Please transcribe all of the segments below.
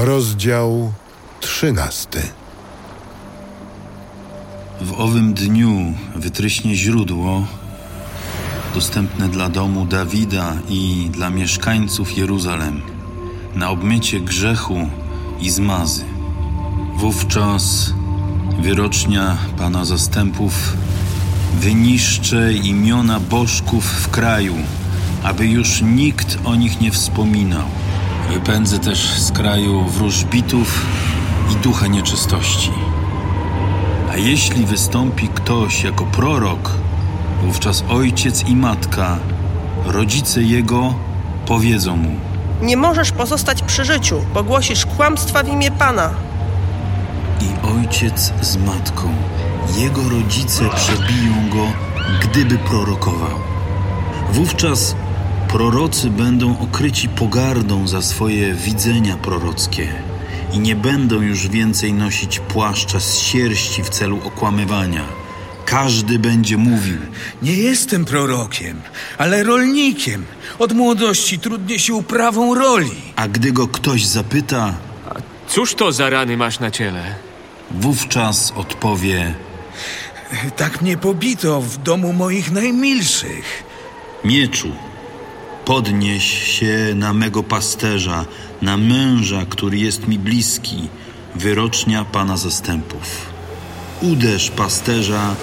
Rozdział trzynasty. W owym dniu wytryśnie źródło dostępne dla domu Dawida i dla mieszkańców Jeruzalem na obmycie grzechu i zmazy. Wówczas wyrocznia Pana zastępów wyniszczę imiona bożków w kraju, aby już nikt o nich nie wspominał. Wypędzę też z kraju wróżbitów i ducha nieczystości. A jeśli wystąpi ktoś jako prorok, wówczas ojciec i matka, rodzice jego, powiedzą mu: Nie możesz pozostać przy życiu, bo głosisz kłamstwa w imię Pana. I ojciec z matką, jego rodzice przebiją go, gdyby prorokował. Wówczas prorocy będą okryci pogardą za swoje widzenia prorockie i nie będą już więcej nosić płaszcza z sierści w celu okłamywania. Każdy będzie mówił: Nie jestem prorokiem, ale rolnikiem. Od młodości trudnię się uprawą roli. A gdy go ktoś zapyta, Cóż to za rany masz na ciele? wówczas odpowie: Tak mnie pobito w domu moich najmilszych. Mieczu, podnieś się na mego pasterza, na męża, który jest mi bliski, wyrocznia Pana zastępów. Uderz pasterza,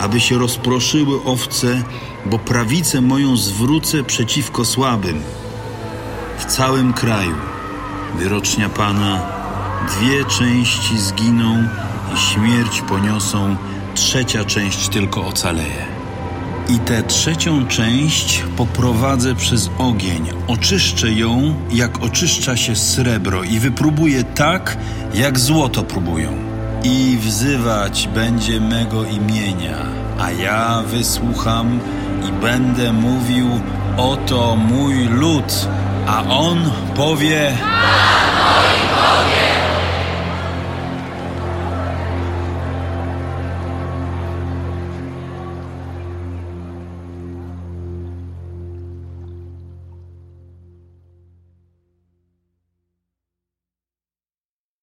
aby się rozproszyły owce, bo prawicę moją zwrócę przeciwko słabym. W całym kraju, wyrocznia Pana, dwie części zginą i śmierć poniosą, trzecia część tylko ocaleje. I tę trzecią część poprowadzę przez ogień. Oczyszczę ją, jak oczyszcza się srebro, i wypróbuję tak, jak złoto próbują. I wzywać będzie mego imienia, a ja wysłucham i będę mówił: Oto mój lud, a on powie: